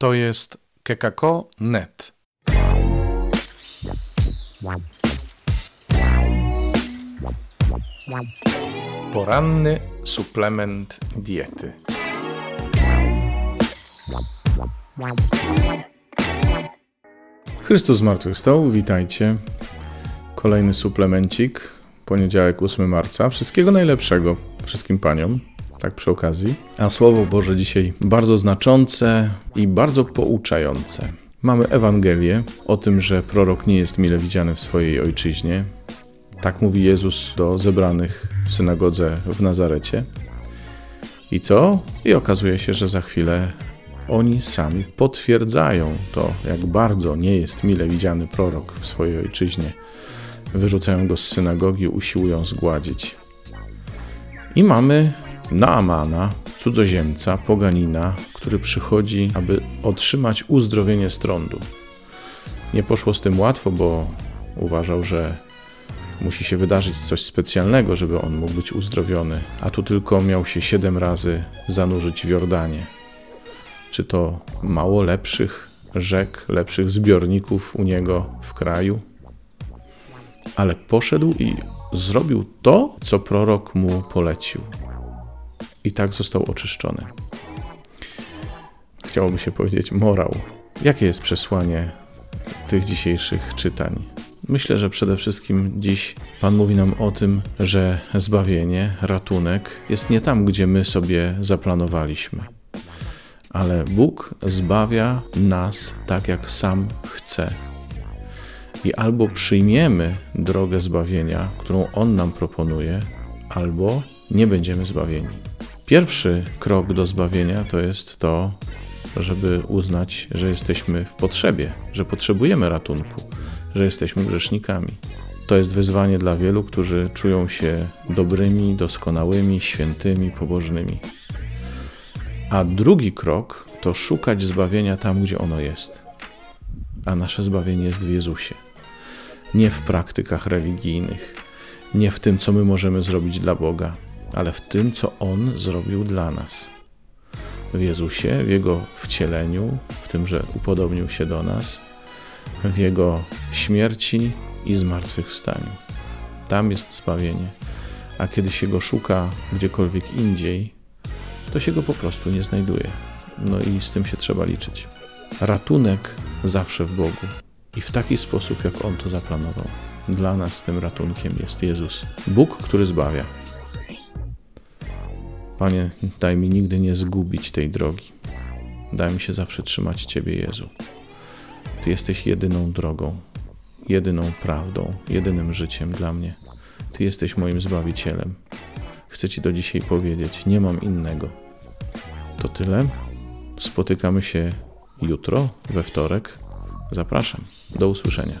To jest kekako.net. Poranny suplement diety. Chrystus zmartwychwstał, witajcie. Kolejny suplemencik, poniedziałek 8 marca. Wszystkiego najlepszego wszystkim paniom, tak przy okazji. A Słowo Boże dzisiaj bardzo znaczące i bardzo pouczające. Mamy Ewangelię o tym, że prorok nie jest mile widziany w swojej ojczyźnie. Tak mówi Jezus do zebranych w synagodze w Nazarecie. I co? I okazuje się, że za chwilę oni sami potwierdzają to, jak bardzo nie jest mile widziany prorok w swojej ojczyźnie. Wyrzucają go z synagogi, usiłują zgładzić. I mamy Naamana, cudzoziemca, poganina, który przychodzi, aby otrzymać uzdrowienie z trądu. Nie poszło z tym łatwo, bo uważał, że musi się wydarzyć coś specjalnego, żeby on mógł być uzdrowiony, a tu tylko miał się siedem razy zanurzyć w Jordanie. Czy to mało lepszych rzek, lepszych zbiorników u niego w kraju? Ale poszedł i zrobił to, co prorok mu polecił. I tak został oczyszczony. Chciałoby się powiedzieć morał. Jakie jest przesłanie tych dzisiejszych czytań? Myślę, że przede wszystkim dziś Pan mówi nam o tym, że zbawienie, ratunek jest nie tam, gdzie my sobie zaplanowaliśmy. Ale Bóg zbawia nas tak, jak sam chce. I albo przyjmiemy drogę zbawienia, którą On nam proponuje, albo nie będziemy zbawieni. Pierwszy krok do zbawienia to jest to, żeby uznać, że jesteśmy w potrzebie, że potrzebujemy ratunku, że jesteśmy grzesznikami. To jest wyzwanie dla wielu, którzy czują się dobrymi, doskonałymi, świętymi, pobożnymi. A drugi krok to szukać zbawienia tam, gdzie ono jest. A nasze zbawienie jest w Jezusie. Nie w praktykach religijnych, nie w tym, co my możemy zrobić dla Boga, ale w tym, co On zrobił dla nas. W Jezusie, w Jego wcieleniu, w tym, że upodobnił się do nas, w Jego śmierci i zmartwychwstaniu. Tam jest zbawienie. A kiedy się go szuka gdziekolwiek indziej, to się go po prostu nie znajduje. No i z tym się trzeba liczyć. Ratunek zawsze w Bogu i w taki sposób, jak On to zaplanował. Dla nas tym ratunkiem jest Jezus, Bóg, który zbawia. Panie, daj mi nigdy nie zgubić tej drogi. Daj mi się zawsze trzymać Ciebie, Jezu. Ty jesteś jedyną drogą, jedyną prawdą, jedynym życiem dla mnie. Ty jesteś moim zbawicielem. Chcę Ci do dzisiaj powiedzieć: nie mam innego. To tyle. Spotykamy się jutro, we wtorek. Zapraszam. Do usłyszenia.